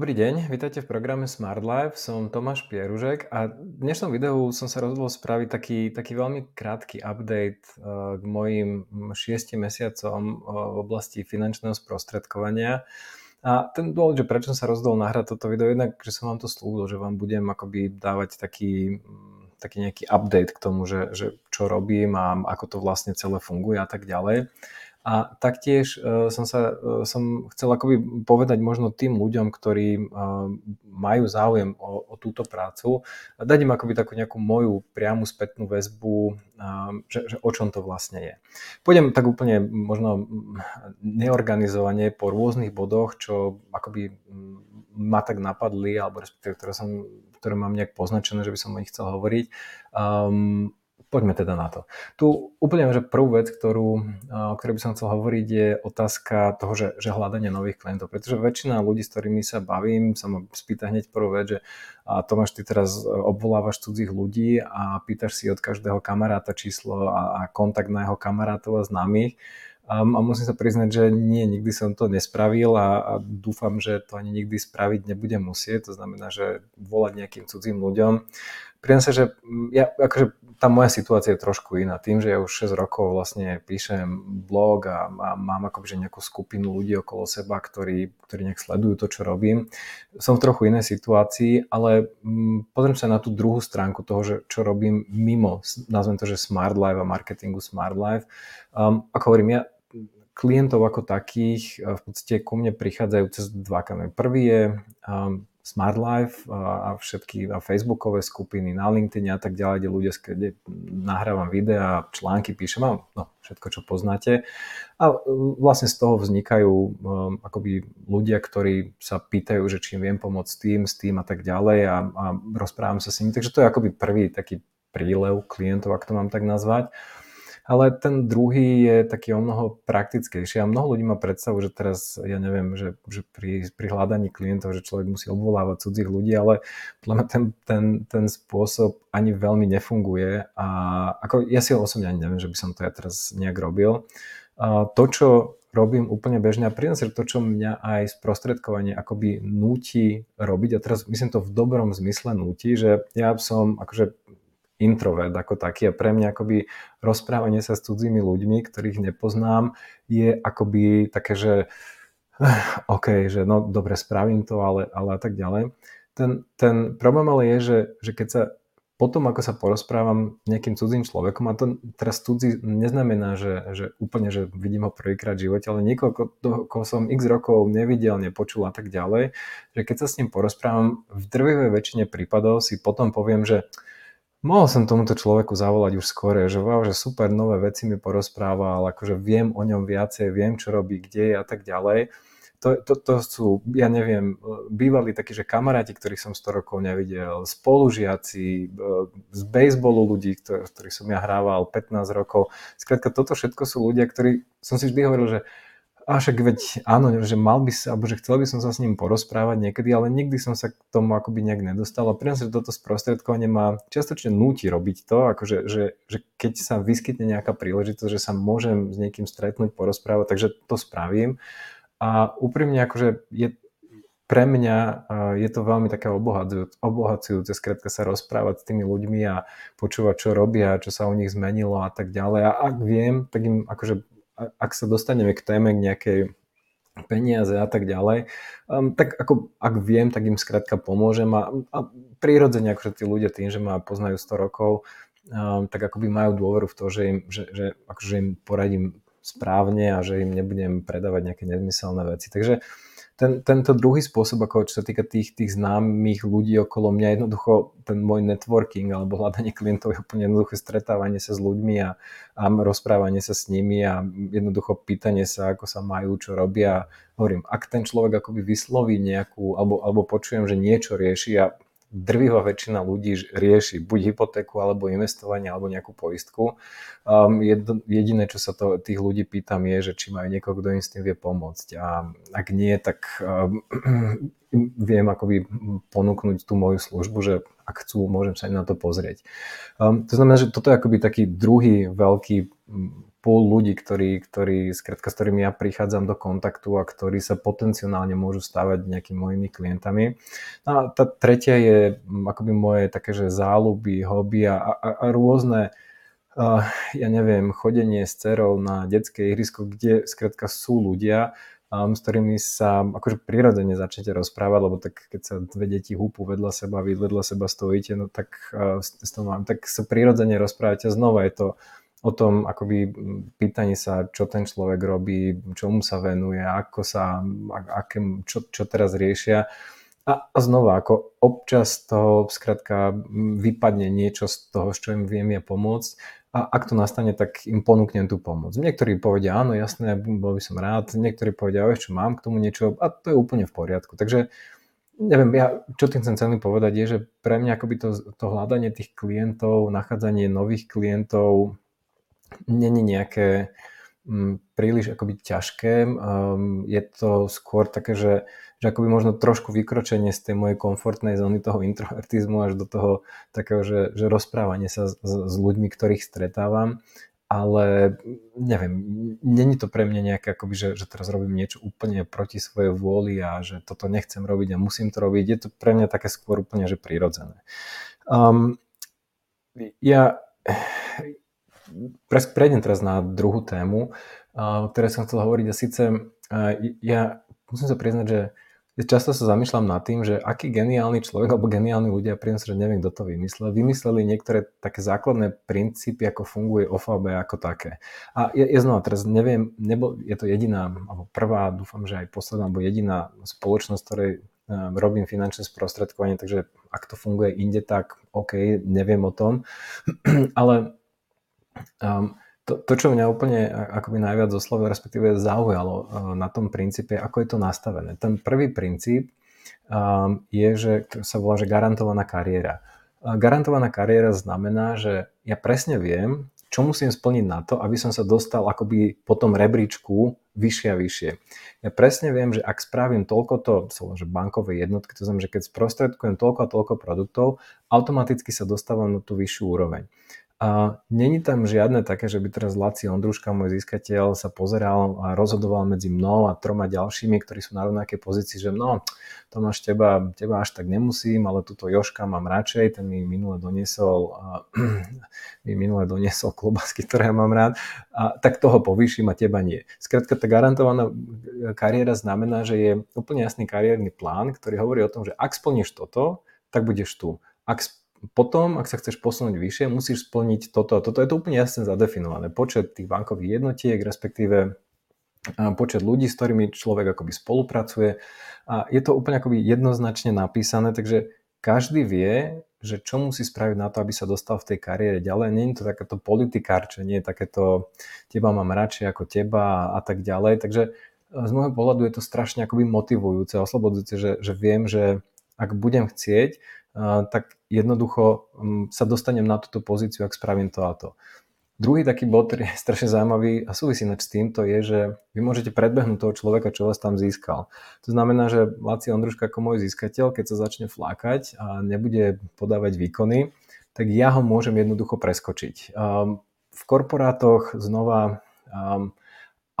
Dobrý deň, vítajte v programe Smart Life, som Tomáš Pieružek a v dnešnom videu som sa rozhodol spraviť taký, taký veľmi krátky update uh, k mojim šiestim mesiacom uh, v oblasti finančného sprostredkovania. A ten dôvod, že prečo som sa rozhodol nahrať toto video, jednak, že som vám to slúbil, že vám budem akoby dávať taký, taký nejaký update k tomu, že, že čo robím a ako to vlastne celé funguje a tak ďalej. A taktiež uh, som, sa, uh, som chcel akoby povedať možno tým ľuďom, ktorí uh, majú záujem o, o túto prácu, dať im akoby takú nejakú moju priamu spätnú väzbu, že, že o čom to vlastne je. Pôjdem tak úplne možno neorganizovane po rôznych bodoch, čo akoby ma tak napadli, alebo respektíve ktoré, som, ktoré mám nejak poznačené, že by som o nich chcel hovoriť. Um, Poďme teda na to. Tu úplne, že prvú vec, ktorú, o ktorej by som chcel hovoriť, je otázka toho, že, že hľadanie nových klientov. Pretože väčšina ľudí, s ktorými sa bavím, sa ma spýta hneď prvú vec, že a Tomáš, ty teraz obvolávaš cudzích ľudí a pýtaš si od každého kamaráta číslo a, a kontakt na jeho kamarátov a známych. A musím sa priznať, že nie, nikdy som to nespravil a, a dúfam, že to ani nikdy spraviť nebudem musieť. To znamená, že volať nejakým cudzím ľuďom. Priznám sa, že ja akože tá moja situácia je trošku iná. Tým, že ja už 6 rokov vlastne píšem blog a, mám akože nejakú skupinu ľudí okolo seba, ktorí, ktorí nejak sledujú to, čo robím, som v trochu inej situácii, ale mm, pozriem sa na tú druhú stránku toho, že čo robím mimo, nazvem to, že Smart Life a marketingu Smart Life. Um, ako hovorím, ja klientov ako takých v podstate ku mne prichádzajú cez dva kamery. Prvý je um, Smart Life a všetky a facebookové skupiny na LinkedIn a tak ďalej, kde ľudia, kde nahrávam videá, články, píšem, no, všetko, čo poznáte. A vlastne z toho vznikajú um, akoby ľudia, ktorí sa pýtajú, že či im viem pomôcť tým, s tým a tak ďalej a, a rozprávam sa s nimi. Takže to je akoby prvý taký prílev klientov, ak to mám tak nazvať ale ten druhý je taký o mnoho praktickejší a mnoho ľudí má predstavu, že teraz, ja neviem, že, že pri, pri hľadaní klientov, že človek musí obvolávať cudzích ľudí, ale podľa mňa ten, ten, ten spôsob ani veľmi nefunguje a ako ja si osobne ani neviem, že by som to ja teraz nejak robil. A to, čo robím úplne bežne a priznám to, čo mňa aj sprostredkovanie akoby núti robiť a teraz myslím to v dobrom zmysle núti, že ja som akože introvert ako taký a pre mňa akoby rozprávanie sa s cudzími ľuďmi, ktorých nepoznám, je akoby také, že OK, že no dobre, spravím to, ale, ale a tak ďalej. Ten, ten problém ale je, že, že keď sa potom, ako sa porozprávam s nejakým cudzím človekom, a to teraz cudzí neznamená, že, že úplne, že vidím ho prvýkrát v živote, ale niekoho, koho som x rokov nevidel, nepočul a tak ďalej, že keď sa s ním porozprávam, v drvivej väčšine prípadov si potom poviem, že Mohol som tomuto človeku zavolať už skôr, že wow, že super nové veci mi porozprával, akože viem o ňom viacej, viem, čo robí, kde je a tak ďalej. To, to, to sú, ja neviem, bývali takí, že kamaráti, ktorých som 100 rokov nevidel, spolužiaci, e, z baseballu ľudí, ktorých som ja hrával 15 rokov. Skrátka, toto všetko sú ľudia, ktorí, som si vždy hovoril, že a však veď áno, že mal by sa, alebo že chcel by som sa s ním porozprávať niekedy, ale nikdy som sa k tomu akoby nejak nedostal a pri že toto sprostredkovanie ma čiastočne núti robiť to, akože, že, že keď sa vyskytne nejaká príležitosť, že sa môžem s niekým stretnúť, porozprávať, takže to spravím. A úprimne akože je, pre mňa je to veľmi také obohacujúce, obohacujúce skrátka sa rozprávať s tými ľuďmi a počúvať, čo robia, čo sa u nich zmenilo a tak ďalej. A ak viem, tak im akože ak sa dostaneme k téme, k nejakej peniaze a tak ďalej, um, tak ako ak viem, tak im skrátka pomôžem a, a prirodzene akože tí ľudia tým, že ma poznajú 100 rokov, um, tak akoby majú dôveru v to, že im, že, že akože im poradím správne a že im nebudem predávať nejaké nezmyselné veci. Takže ten, tento druhý spôsob, ako čo sa týka tých, tých známych ľudí okolo mňa, jednoducho ten môj networking alebo hľadanie klientov je úplne jednoduché stretávanie sa s ľuďmi a, a rozprávanie sa s nimi a jednoducho pýtanie sa, ako sa majú, čo robia. Hovorím, ak ten človek akoby vysloví nejakú, alebo, alebo počujem, že niečo rieši a drvivá väčšina ľudí rieši buď hypotéku, alebo investovanie, alebo nejakú poistku. Um, jediné, čo sa to, tých ľudí pýtam, je, že či majú niekoho, kto im s tým vie pomôcť. A ak nie, tak um, viem akoby ponúknuť tú moju službu, že ak chcú, môžem sa aj na to pozrieť. Um, to znamená, že toto je akoby taký druhý veľký pol ľudí, ktorí, ktorí, skrátka, s ktorými ja prichádzam do kontaktu a ktorí sa potenciálne môžu stávať nejakými mojimi klientami. No a tá tretia je akoby moje také, že záľuby, hobby a, a, a rôzne uh, ja neviem, chodenie s cerou na detské ihrisko, kde skrátka sú ľudia, um, s ktorými sa akože prirodzene začnete rozprávať, lebo tak keď sa dve deti húpu vedľa seba, vy vedľa seba stojíte, no tak, uh, s tom, tak sa prirodzene rozprávate. Znova je to o tom akoby pýtaní sa, čo ten človek robí, čomu sa venuje, ako sa, aké, čo, čo teraz riešia. A, znova, ako občas to skrátka vypadne niečo z toho, s čo im viem ja pomôcť a ak to nastane, tak im ponúknem tú pomoc. Niektorí povedia, áno, jasné, bol by som rád, niektorí povedia, čo mám k tomu niečo a to je úplne v poriadku. Takže neviem, ja, čo tým chcem celý povedať je, že pre mňa akoby to, to hľadanie tých klientov, nachádzanie nových klientov není nejaké mm, príliš akoby ťažké. Um, je to skôr také, že že akoby možno trošku vykročenie z tej mojej komfortnej zóny toho introvertizmu až do toho takého, že, že rozprávanie sa s, s ľuďmi, ktorých stretávam, ale neviem, není to pre mňa nejaké akoby, že, že teraz robím niečo úplne proti svojej vôli a že toto nechcem robiť a musím to robiť. Je to pre mňa také skôr úplne, že prirodzené. Um, ja prejdem teraz na druhú tému, o ktorej som chcel hovoriť a síce ja musím sa priznať, že často sa zamýšľam nad tým, že aký geniálny človek alebo geniálni ľudia, pri že neviem, kto to vymyslel, vymysleli niektoré také základné princípy, ako funguje OFAB ako také. A je, je znova, teraz neviem, nebo, je to jediná, alebo prvá, dúfam, že aj posledná, alebo jediná spoločnosť, ktorej robím finančné sprostredkovanie, takže ak to funguje inde, tak OK, neviem o tom. Ale um, to, to, čo mňa úplne akoby najviac oslovilo, respektíve zaujalo uh, na tom princípe, ako je to nastavené. Ten prvý princíp um, je, že sa volá, že garantovaná kariéra. Garantovaná kariéra znamená, že ja presne viem, čo musím splniť na to, aby som sa dostal akoby po tom rebríčku vyššie a vyššie. Ja presne viem, že ak spravím toľko to, že bankové jednotky, to znamená, že keď sprostredkujem toľko a toľko produktov, automaticky sa dostávam na tú vyššiu úroveň. A není tam žiadne také, že by teraz Laci Ondruška, môj získateľ, sa pozeral a rozhodoval medzi mnou a troma ďalšími, ktorí sú na rovnakej pozícii, že no, Tomáš, teba, teba až tak nemusím, ale túto Joška mám radšej, ten mi minule doniesol, mi minule doniesol klobasky, ktoré ja mám rád, a tak toho povýšim a teba nie. Skrátka, tá garantovaná kariéra znamená, že je úplne jasný kariérny plán, ktorý hovorí o tom, že ak splníš toto, tak budeš tu. Ak potom, ak sa chceš posunúť vyššie, musíš splniť toto toto. Je to úplne jasne zadefinované. Počet tých bankových jednotiek, respektíve počet ľudí, s ktorými človek akoby spolupracuje. A je to úplne akoby jednoznačne napísané, takže každý vie, že čo musí spraviť na to, aby sa dostal v tej kariére ďalej. Je to takéto politikárčenie, takéto teba mám radšej ako teba a tak ďalej. Takže e, z môjho pohľadu je to strašne akoby motivujúce, oslobodzujúce, že, že viem, že ak budem chcieť, tak jednoducho mm, sa dostanem na túto pozíciu, ak spravím to a to. Druhý taký bod, ktorý je strašne zaujímavý a súvisí s týmto, je, že vy môžete predbehnúť toho človeka, čo vás tam získal. To znamená, že Laci Ondruška ako môj získateľ, keď sa začne flákať a nebude podávať výkony, tak ja ho môžem jednoducho preskočiť. V korporátoch znova,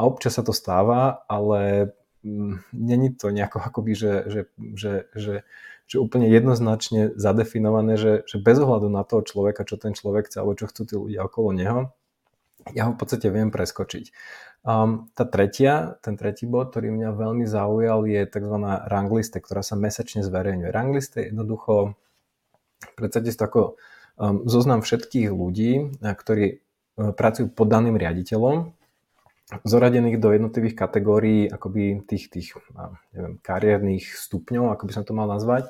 a občas sa to stáva, ale mm, není to nejako akoby, že, že, že, že že úplne jednoznačne zadefinované, že, že bez ohľadu na toho človeka, čo ten človek chce alebo čo chcú tí ľudia okolo neho, ja ho v podstate viem preskočiť. Um, tá tretia, ten tretí bod, ktorý mňa veľmi zaujal, je tzv. rangliste, ktorá sa mesačne zverejňuje. Rangliste je jednoducho, predstavte si to ako um, zoznam všetkých ľudí, ktorí uh, pracujú pod daným riaditeľom, zoradených do jednotlivých kategórií akoby tých, tých neviem, kariérnych stupňov, ako by som to mal nazvať.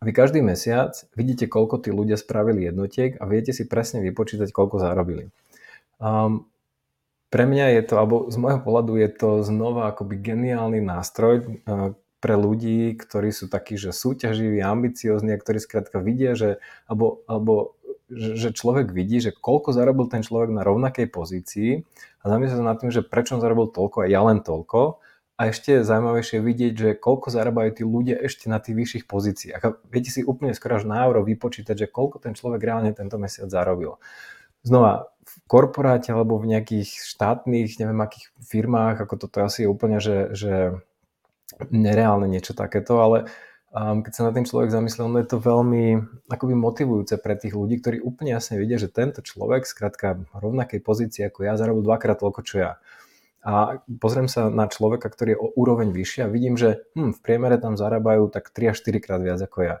A vy každý mesiac vidíte, koľko tí ľudia spravili jednotiek a viete si presne vypočítať, koľko zarobili. Um, pre mňa je to, alebo z môjho pohľadu je to znova akoby geniálny nástroj uh, pre ľudí, ktorí sú takí, že súťaživí, ambiciozni a ktorí skrátka vidia, že, alebo, alebo že človek vidí, že koľko zarobil ten človek na rovnakej pozícii a zamyslí sa nad tým, že prečo on zarobil toľko a ja len toľko. A ešte je zaujímavejšie vidieť, že koľko zarábajú tí ľudia ešte na tých vyšších pozíciách. Viete si úplne skoro až na euro vypočítať, že koľko ten človek reálne tento mesiac zarobil. znova v korporáte alebo v nejakých štátnych, neviem akých firmách, ako toto asi je úplne, že, že nereálne niečo takéto, ale um, keď sa na tým človek zamyslel, no je to veľmi akoby motivujúce pre tých ľudí, ktorí úplne jasne vidia, že tento človek, skrátka rovnakej pozícii ako ja, zarobil dvakrát toľko, čo ja. A pozriem sa na človeka, ktorý je o úroveň vyššie a vidím, že hm, v priemere tam zarábajú tak 3 až 4 krát viac ako ja.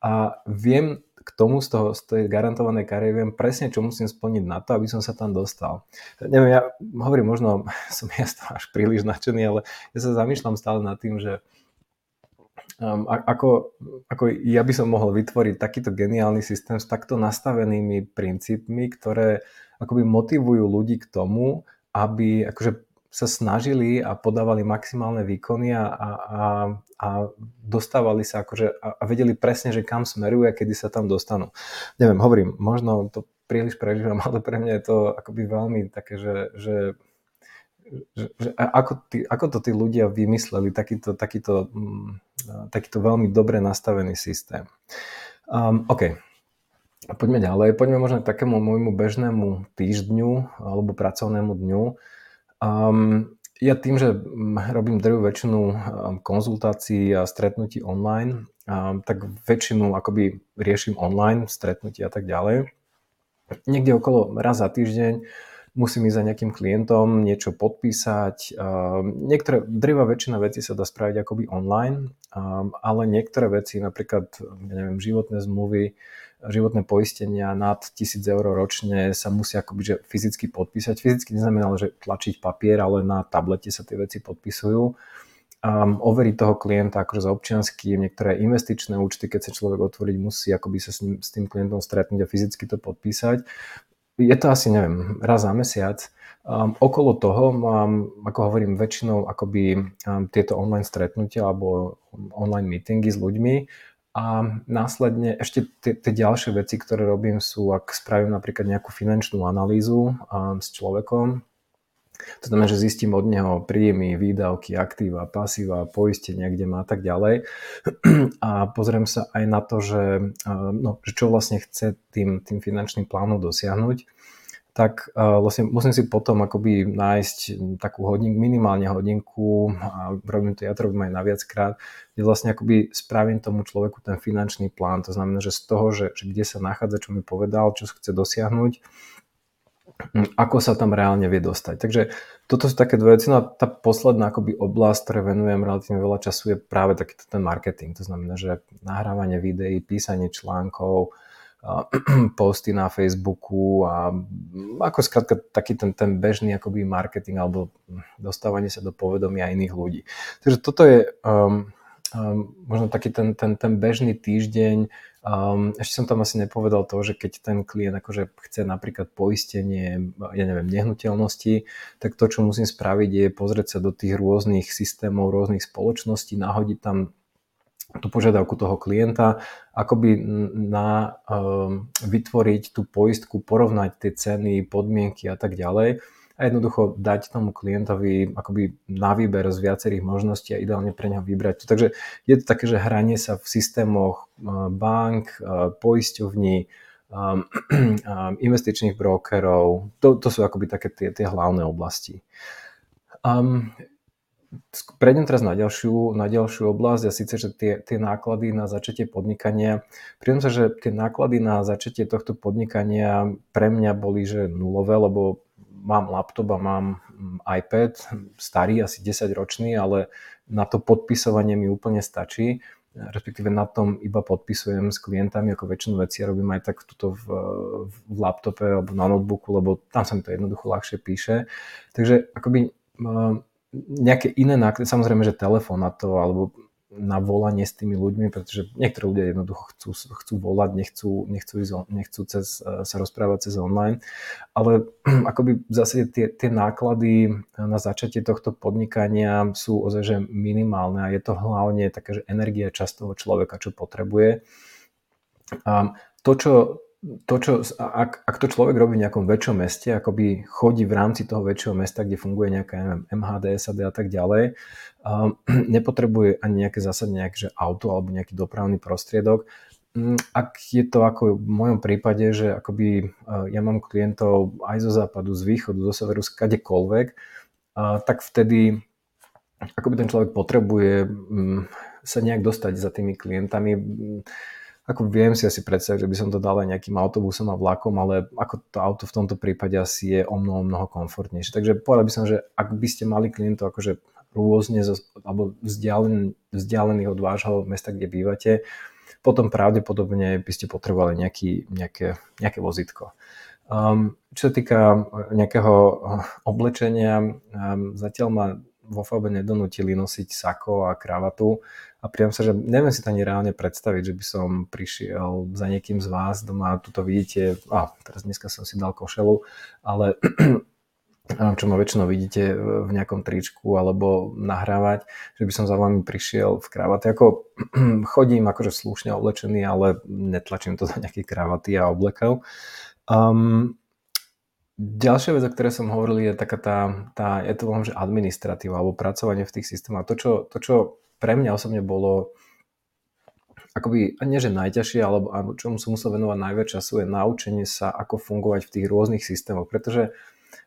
A viem k tomu z, toho, z tej garantovanej kariéry viem presne, čo musím splniť na to, aby som sa tam dostal. Neviem, ja hovorím, možno som ja až príliš nadšený, ale ja sa zamýšľam stále nad tým, že um, ako, ako ja by som mohol vytvoriť takýto geniálny systém s takto nastavenými princípmi, ktoré akoby motivujú ľudí k tomu, aby akože sa snažili a podávali maximálne výkony a, a, a dostávali sa akože a, a vedeli presne, že kam smerujú a kedy sa tam dostanú. Neviem, hovorím, možno to príliš prežívam, ale pre mňa je to akoby veľmi také, že, že že, že ako, tí, ako to tí ľudia vymysleli, takýto, takýto, mm, takýto veľmi dobre nastavený systém. Um, OK, poďme ďalej. Poďme možno k takému môjmu bežnému týždňu alebo pracovnému dňu. Um, ja tým, že robím drvú väčšinu konzultácií a stretnutí online, tak väčšinu akoby riešim online, stretnutí a tak ďalej. Niekde okolo raz za týždeň musím ísť za nejakým klientom, niečo podpísať. Um, niektoré, drvá väčšina vecí sa dá spraviť akoby online, um, ale niektoré veci, napríklad ja neviem, životné zmluvy, životné poistenia nad 1000 eur ročne sa musia akoby že fyzicky podpísať. Fyzicky neznamená, že tlačiť papier, ale na tablete sa tie veci podpisujú. Um, overiť toho klienta akože za občiansky, niektoré investičné účty, keď sa človek otvoriť musí akoby sa s, ním, s tým klientom stretnúť a fyzicky to podpísať. Je to asi, neviem, raz za mesiac. Um, okolo toho mám, ako hovorím, väčšinou akoby um, tieto online stretnutia alebo online meetingy s ľuďmi a následne ešte tie ďalšie veci, ktoré robím sú, ak spravím napríklad nejakú finančnú analýzu um, s človekom, to znamená, že zistím od neho príjmy, výdavky, aktíva, pasíva, poistenia, kde má a tak ďalej. A pozriem sa aj na to, že, no, že čo vlastne chce tým, tým finančným plánom dosiahnuť tak uh, vlastne musím si potom akoby nájsť takú hodinku, minimálne hodinku a robím to, ja to robím aj na viackrát, kde vlastne akoby spravím tomu človeku ten finančný plán. To znamená, že z toho, že, že kde sa nachádza, čo mi povedal, čo chce dosiahnuť, ako sa tam reálne vie dostať. Takže toto sú také dve veci. No a tá posledná akoby oblasť, ktoré venujem relatívne veľa času, je práve takýto ten marketing. To znamená, že nahrávanie videí, písanie článkov, posty na Facebooku a ako skrátka taký ten, ten bežný akoby marketing alebo dostávanie sa do povedomia iných ľudí. Takže toto je um, um, možno taký ten, ten, ten bežný týždeň. Um, ešte som tam asi nepovedal to, že keď ten klient akože chce napríklad poistenie, ja neviem, nehnuteľnosti, tak to, čo musím spraviť, je pozrieť sa do tých rôznych systémov, rôznych spoločností, nahodiť tam tú požiadavku toho klienta, akoby na um, vytvoriť tú poistku, porovnať tie ceny, podmienky a tak ďalej a jednoducho dať tomu klientovi akoby na výber z viacerých možností a ideálne pre neho vybrať. Takže je to také, že hranie sa v systémoch uh, bank, uh, poisťovní, um, investičných brokerov, to, to sú akoby také tie, tie hlavné oblasti. Um, Prejdem teraz na ďalšiu, na ďalšiu oblasť a síce, že tie, tie náklady na začatie podnikania. Prídem sa, že tie náklady na začatie tohto podnikania pre mňa boli že nulové, lebo mám laptop a mám mm, iPad, starý, asi 10 ročný, ale na to podpisovanie mi úplne stačí respektíve na tom iba podpisujem s klientami, ako väčšinu vecí ja robím aj tak tuto v, v laptope alebo na notebooku, lebo tam sa mi to jednoducho ľahšie píše. Takže akoby nejaké iné náklady, samozrejme, že telefón na to, alebo na volanie s tými ľuďmi, pretože niektorí ľudia jednoducho chcú, chcú volať, nechcú, nechcú, ísť, nechcú cez, sa rozprávať cez online, ale akoby zásade tie, tie náklady na začatie tohto podnikania sú ozaj že minimálne a je to hlavne také, že energia čas toho človeka, čo potrebuje. A to, čo to, čo, ak, ak to človek robí v nejakom väčšom meste, akoby chodí v rámci toho väčšieho mesta, kde funguje nejaká neviem, MHD, SAD a tak ďalej, um, nepotrebuje ani nejaké zásadne nejaké že auto alebo nejaký dopravný prostriedok. mm, ak je to ako v mojom prípade, že akoby ja mám klientov aj zo západu, z východu, zo severu, kadekoľvek, tak vtedy akoby ten človek potrebuje mm, sa nejak dostať za tými klientami. Ako viem si asi predstaviť, že by som to dal aj nejakým autobusom a vlakom, ale ako to auto v tomto prípade asi je o mnoho, mnoho komfortnejšie. Takže povedal by som, že ak by ste mali klientov akože rôzne alebo vzdialen, vzdialených od vášho mesta, kde bývate, potom pravdepodobne by ste potrebovali nejaký, nejaké, nejaké vozitko. Um, čo sa týka nejakého oblečenia, um, zatiaľ ma vo Fabe nedonútili nosiť sako a kravatu a priam sa, že neviem si to ani reálne predstaviť, že by som prišiel za niekým z vás doma, tuto vidíte, a teraz dneska som si dal košelu, ale čo ma väčšinou vidíte v nejakom tričku alebo nahrávať, že by som za vami prišiel v kravate. Ako chodím akože slušne oblečený, ale netlačím to do nejakej kravaty a oblekov. Um, Ďalšia vec, o ktorej som hovoril, je taká tá, tá ja to volám, že administratíva alebo pracovanie v tých systémoch. To čo, to, čo pre mňa osobne bolo akoby, nie že najťažšie, alebo čomu som musel venovať najviac času, je naučenie sa, ako fungovať v tých rôznych systémoch. Pretože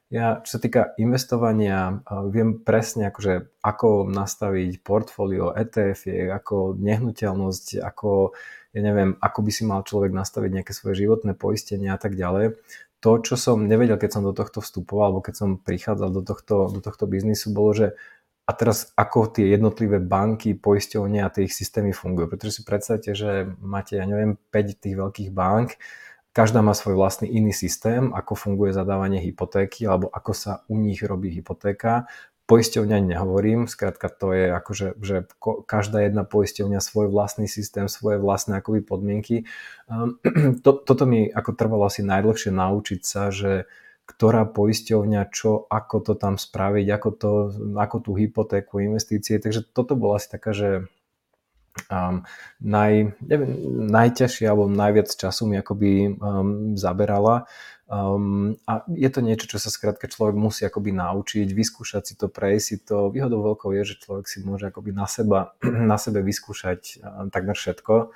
ja, čo sa týka investovania, viem presne, akože, ako nastaviť portfólio, ETF, ako nehnuteľnosť, ako, ja neviem, ako by si mal človek nastaviť nejaké svoje životné poistenie a tak ďalej to, čo som nevedel, keď som do tohto vstupoval, alebo keď som prichádzal do tohto, do tohto biznisu, bolo, že a teraz ako tie jednotlivé banky, poisťovne a tie ich systémy fungujú. Pretože si predstavte, že máte, ja neviem, 5 tých veľkých bank, každá má svoj vlastný iný systém, ako funguje zadávanie hypotéky, alebo ako sa u nich robí hypotéka poisťovňa nehovorím, skrátka to je akože, že každá jedna poisťovňa svoj vlastný systém, svoje vlastné akoby podmienky. Um, to, toto mi ako trvalo asi najdlhšie naučiť sa, že ktorá poisťovňa, čo, ako to tam spraviť, ako, to, ako tú hypotéku, investície. Takže toto bola asi taká, že um, naj, neviem, najťažšie alebo najviac času mi akoby um, zaberala. Um, a je to niečo, čo sa skrátka človek musí akoby naučiť, vyskúšať si to, prejsť si to. Výhodou veľkou je, že človek si môže akoby na, seba, na sebe vyskúšať um, takmer všetko,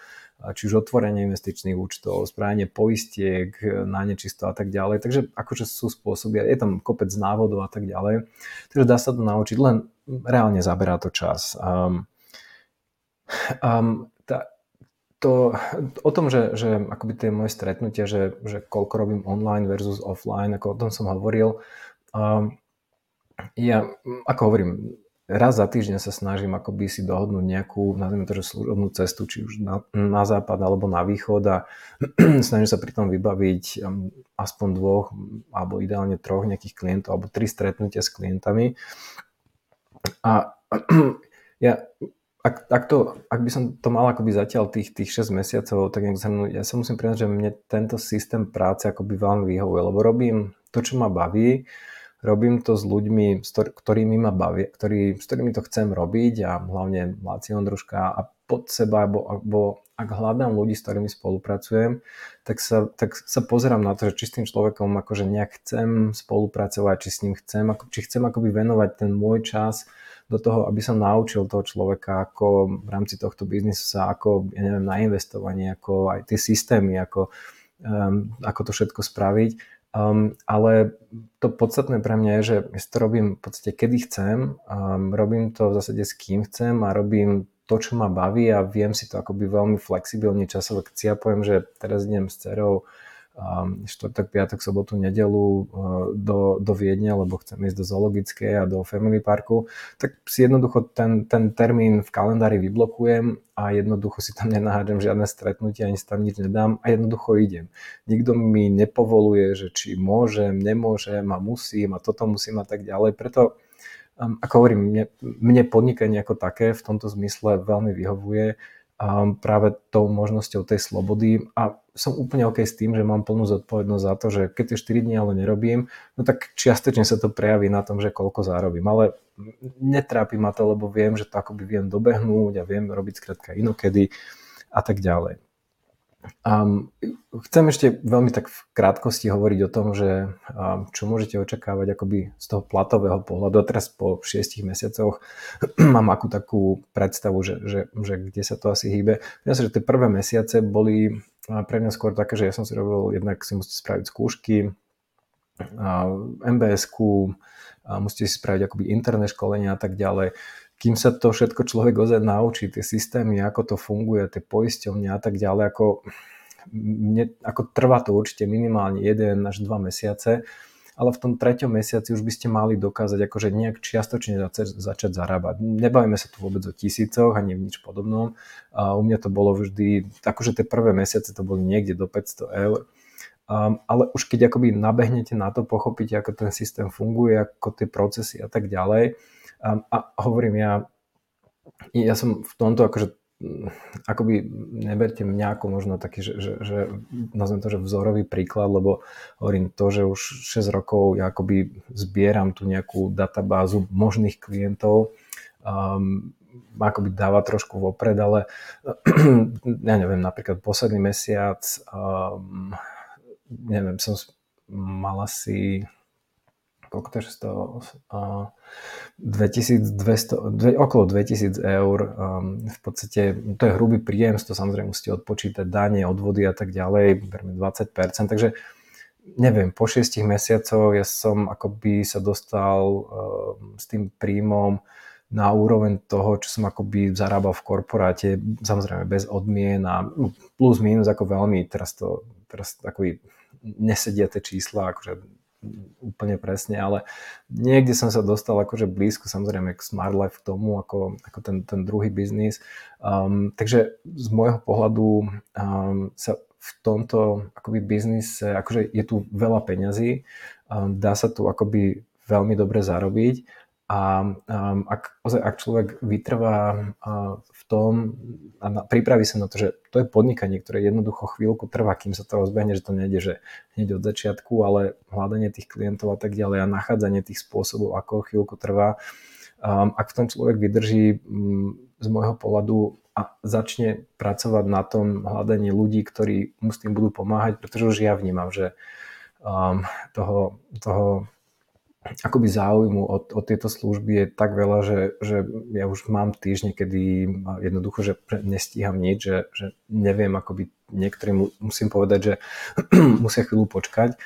či už otvorenie investičných účtov, správanie poistiek na nečisto a tak ďalej. Takže akože sú spôsoby, je tam kopec návodov a tak ďalej. Takže dá sa to naučiť, len reálne zaberá to čas. Um, um, to, o tom, že, že akoby tie moje stretnutia, že, že koľko robím online versus offline, ako o tom som hovoril, um, ja, ako hovorím, raz za týždeň sa snažím akoby si dohodnúť nejakú, nazvime to, že služobnú cestu, či už na, na západ alebo na východ a snažím sa pri tom vybaviť um, aspoň dvoch alebo ideálne troch nejakých klientov alebo tri stretnutia s klientami. A ja ak, ak, to, ak by som to mal akoby zatiaľ tých, tých 6 mesiacov, tak ja sa musím priznať, že mne tento systém práce akoby veľmi vyhovuje, lebo robím to, čo ma baví, robím to s ľuďmi, ktorými ma baví, ktorý, s ktorými to chcem robiť a hlavne Láci Ondruška a pod seba, alebo, alebo ak hľadám ľudí, s ktorými spolupracujem, tak sa, tak sa pozerám na to, že či s tým človekom akože nejak chcem spolupracovať, či s ním chcem, ako, či chcem akoby venovať ten môj čas do toho, aby som naučil toho človeka, ako v rámci tohto biznisu sa, ako, ja neviem, na investovanie, ako aj tie systémy, ako, um, ako to všetko spraviť. Um, ale to podstatné pre mňa je, že ja to robím v podstate kedy chcem, um, robím to v zásade s kým chcem a robím to, čo ma baví a viem si to akoby veľmi flexibilne časovo, keď si ja poviem, že teraz idem s cerou štvrtok, piatok, sobotu, nedelu uh, do, do Viedne, lebo chcem ísť do zoologickej a do family parku, tak si jednoducho ten, ten termín v kalendári vyblokujem a jednoducho si tam nenahádzam žiadne stretnutie, ani si tam nič nedám a jednoducho idem. Nikto mi nepovoluje, že či môžem, nemôžem a musím a toto musím a tak ďalej. Preto um, ako hovorím, mne, mne podnikanie ako také v tomto zmysle veľmi vyhovuje práve tou možnosťou tej slobody a som úplne OK s tým, že mám plnú zodpovednosť za to, že keď tie 4 dní ale nerobím, no tak čiastočne sa to prejaví na tom, že koľko zarobím, ale netrápi ma to, lebo viem, že to akoby viem dobehnúť a viem robiť skrátka inokedy a tak ďalej. Um, chcem ešte veľmi tak v krátkosti hovoriť o tom, že um, čo môžete očakávať akoby z toho platového pohľadu. A teraz po šiestich mesiacoch mám akú takú predstavu, že, že, že kde sa to asi hýbe. Ja sa, že tie prvé mesiace boli pre mňa skôr také, že ja som si robil, jednak si musíte spraviť skúšky, MBS-ku, musíte si spraviť akoby interné školenia a tak ďalej kým sa to všetko človek ozaj naučí, tie systémy, ako to funguje, tie poisťovne a tak ďalej, ako, mne, ako trvá to určite minimálne 1 až 2 mesiace, ale v tom treťom mesiaci už by ste mali dokázať akože nejak čiastočne začať, zarábať. Nebavíme sa tu vôbec o tisícoch ani v nič podobnom. A u mňa to bolo vždy, akože tie prvé mesiace to boli niekde do 500 eur. Um, ale už keď akoby nabehnete na to, pochopíte, ako ten systém funguje, ako tie procesy a tak ďalej, a, a hovorím, ja, ja som v tomto akože akoby neberte mňa ako možno taký, že, že, že nazvem to, že vzorový príklad, lebo hovorím to, že už 6 rokov ja akoby zbieram tu nejakú databázu možných klientov, um, akoby dáva trošku vopred, ale ja neviem, napríklad posledný mesiac um, neviem, som mal asi koľko to uh, 2200, dve, okolo 2000 eur. Um, v podstate to je hrubý príjem, to samozrejme musíte odpočítať dane, odvody a tak ďalej, berme 20%, takže neviem, po 6 mesiacoch ja som akoby sa dostal uh, s tým príjmom na úroveň toho, čo som akoby zarábal v korporáte, samozrejme bez odmien a plus minus ako veľmi, teraz to teraz takový nesedia tie čísla, akože úplne presne, ale niekde som sa dostal akože blízko samozrejme k Smart Life k tomu, ako, ako ten, ten druhý biznis. Um, takže z môjho pohľadu um, sa v tomto akoby biznise, akože je tu veľa peňazí, um, dá sa tu akoby veľmi dobre zarobiť a um, ak, ak človek vytrvá uh, v tom a na, pripraví sa na to, že to je podnikanie, ktoré jednoducho chvíľku trvá, kým sa to rozbehne, že to nejde že hneď od začiatku, ale hľadanie tých klientov a tak ďalej a nachádzanie tých spôsobov, ako chvíľku trvá. Um, ak v tom človek vydrží um, z môjho pohľadu a začne pracovať na tom hľadaní ľudí, ktorí mu s tým budú pomáhať, pretože už ja vnímam, že um, toho, toho akoby záujmu o, o tieto služby je tak veľa, že, že ja už mám týždne, kedy jednoducho, že nestíham nič, že, že neviem, akoby niektorým musím povedať, že musia chvíľu počkať.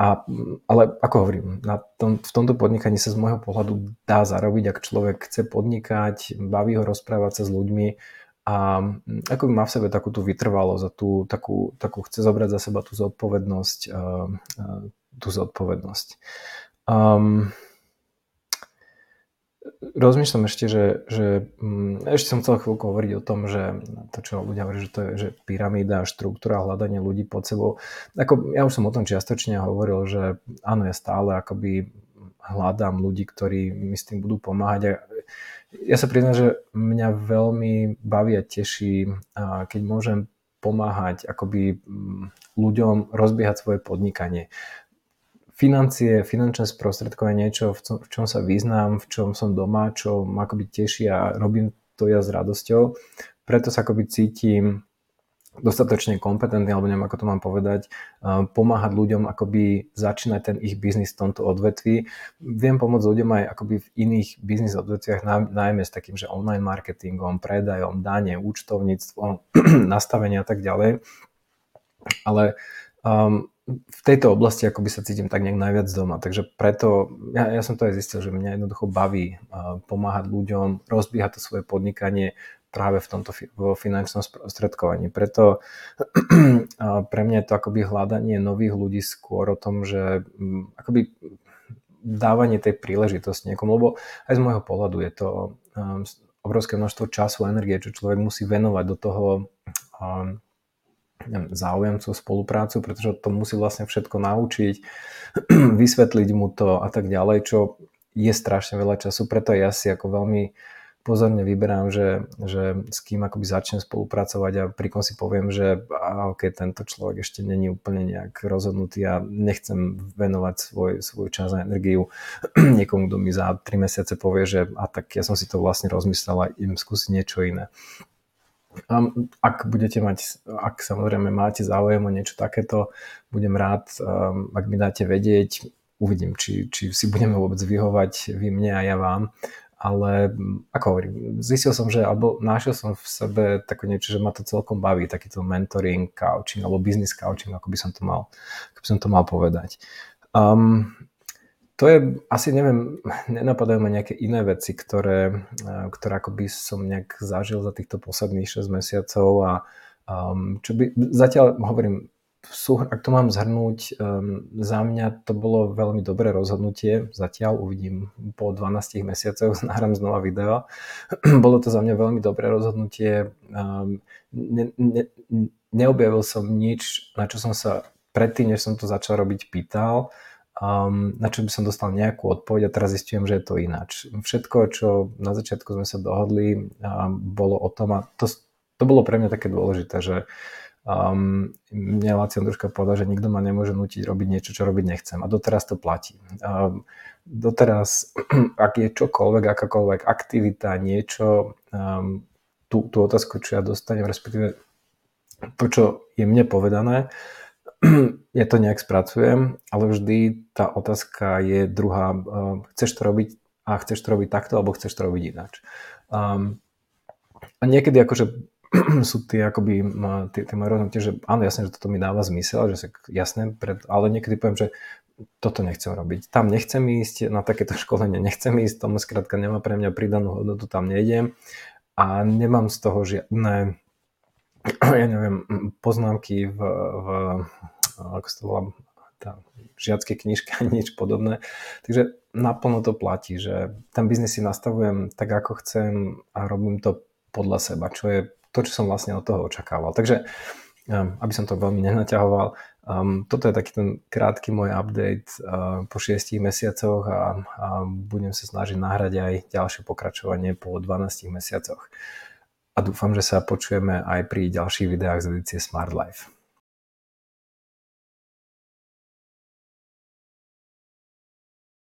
A, ale ako hovorím, na tom, v tomto podnikaní sa z môjho pohľadu dá zarobiť, ak človek chce podnikať, baví ho rozprávať sa s ľuďmi a ako by má v sebe takú tú vytrvalosť a tú, takú, takú chce zobrať za seba tú zodpovednosť, tú zodpovednosť. Um, rozmýšľam ešte, že, že um, ešte som chcel chvíľku hovoriť o tom, že to, čo ľudia hovorí, že to je že pyramída, štruktúra, hľadanie ľudí pod sebou. Ako, ja už som o tom čiastočne hovoril, že áno, ja stále akoby hľadám ľudí, ktorí mi s tým budú pomáhať. A ja sa priznám, že mňa veľmi baví a teší, keď môžem pomáhať akoby ľuďom rozbiehať svoje podnikanie financie, finančné sprostredkovanie niečo, v, v čom sa vyznám, v čom som doma, čo ma akoby teší a robím to ja s radosťou. Preto sa akoby cítim dostatočne kompetentný, alebo neviem, ako to mám povedať, pomáhať ľuďom akoby začínať ten ich biznis v tomto odvetví. Viem pomôcť ľuďom aj akoby v iných biznis odvetviach, najmä s takým, že online marketingom, predajom, dane, účtovníctvom, nastavenia a tak ďalej. Ale um, v tejto oblasti ako by sa cítim tak nejak najviac doma. Takže preto, ja, ja som to aj zistil, že mňa jednoducho baví uh, pomáhať ľuďom, rozbiehať to svoje podnikanie práve v tomto fi- vo finančnom sprostredkovaní. Preto uh, pre mňa je to akoby hľadanie nových ľudí skôr o tom, že um, akoby dávanie tej príležitosti niekomu, lebo aj z môjho pohľadu je to um, obrovské množstvo času a energie, čo človek musí venovať do toho um, záujemcov spoluprácu, pretože to musí vlastne všetko naučiť, vysvetliť mu to a tak ďalej, čo je strašne veľa času, preto ja si ako veľmi pozorne vyberám, že, že s kým akoby začnem spolupracovať a prikom si poviem, že a ok, tento človek ešte není úplne nejak rozhodnutý a nechcem venovať svoj, svoj čas a energiu niekomu, kto mi za 3 mesiace povie, že a tak ja som si to vlastne rozmyslel a im skúsiť niečo iné. Ak budete mať, ak samozrejme máte záujem o niečo takéto, budem rád, um, ak mi dáte vedieť, uvidím, či, či si budeme vôbec vyhovať vy mne a ja vám. Ale ako hovorím, zistil som, že, alebo našiel som v sebe také niečo, že ma to celkom baví, takýto mentoring, coaching, alebo business coaching, ako by som to mal, ako by som to mal povedať. Um, to je, asi neviem, nenapadajú ma nejaké iné veci, ktoré, ktoré ako by som nejak zažil za týchto posledných 6 mesiacov a um, čo by, zatiaľ hovorím, sú, ak to mám zhrnúť, um, za mňa to bolo veľmi dobré rozhodnutie. Zatiaľ uvidím po 12 mesiacoch, nahrám znova video. bolo to za mňa veľmi dobré rozhodnutie. Um, ne, ne, neobjavil som nič, na čo som sa predtým, než som to začal robiť, pýtal. Um, na čo by som dostal nejakú odpoveď a teraz zistujem, že je to ináč. Všetko, čo na začiatku sme sa dohodli, um, bolo o tom a to, to bolo pre mňa také dôležité, že Um, mne Lacian Družka povedal, že nikto ma nemôže nutiť robiť niečo, čo robiť nechcem. A doteraz to platí. Um, doteraz, ak je čokoľvek, akákoľvek aktivita, niečo, um, tú, tú otázku, čo ja dostanem, respektíve to, čo je mne povedané, ja to nejak spracujem, ale vždy tá otázka je druhá. Um, chceš to robiť a chceš to robiť takto, alebo chceš to robiť ináč. Um, a niekedy akože sú tie akoby, tie, tie moje rozhodnutie, že áno, jasne, že toto mi dáva zmysel, že sa jasné, pred, ale niekedy poviem, že toto nechcem robiť. Tam nechcem ísť, na takéto školenie nechcem ísť, tomu skrátka nemá pre mňa pridanú hodnotu, tam nejdem a nemám z toho žiadne, ja neviem, poznámky v, v ako sa to volá, tá žiacké knižky ani nič podobné. Takže naplno to platí, že ten biznis si nastavujem tak, ako chcem a robím to podľa seba, čo je to, čo som vlastne od toho očakával. Takže um, aby som to veľmi nenaťahoval, um, toto je taký ten krátky môj update uh, po šiestich mesiacoch a, a budem sa snažiť nahrať aj ďalšie pokračovanie po 12 mesiacoch. A dúfam, že sa počujeme aj pri ďalších videách z edície Smart Life.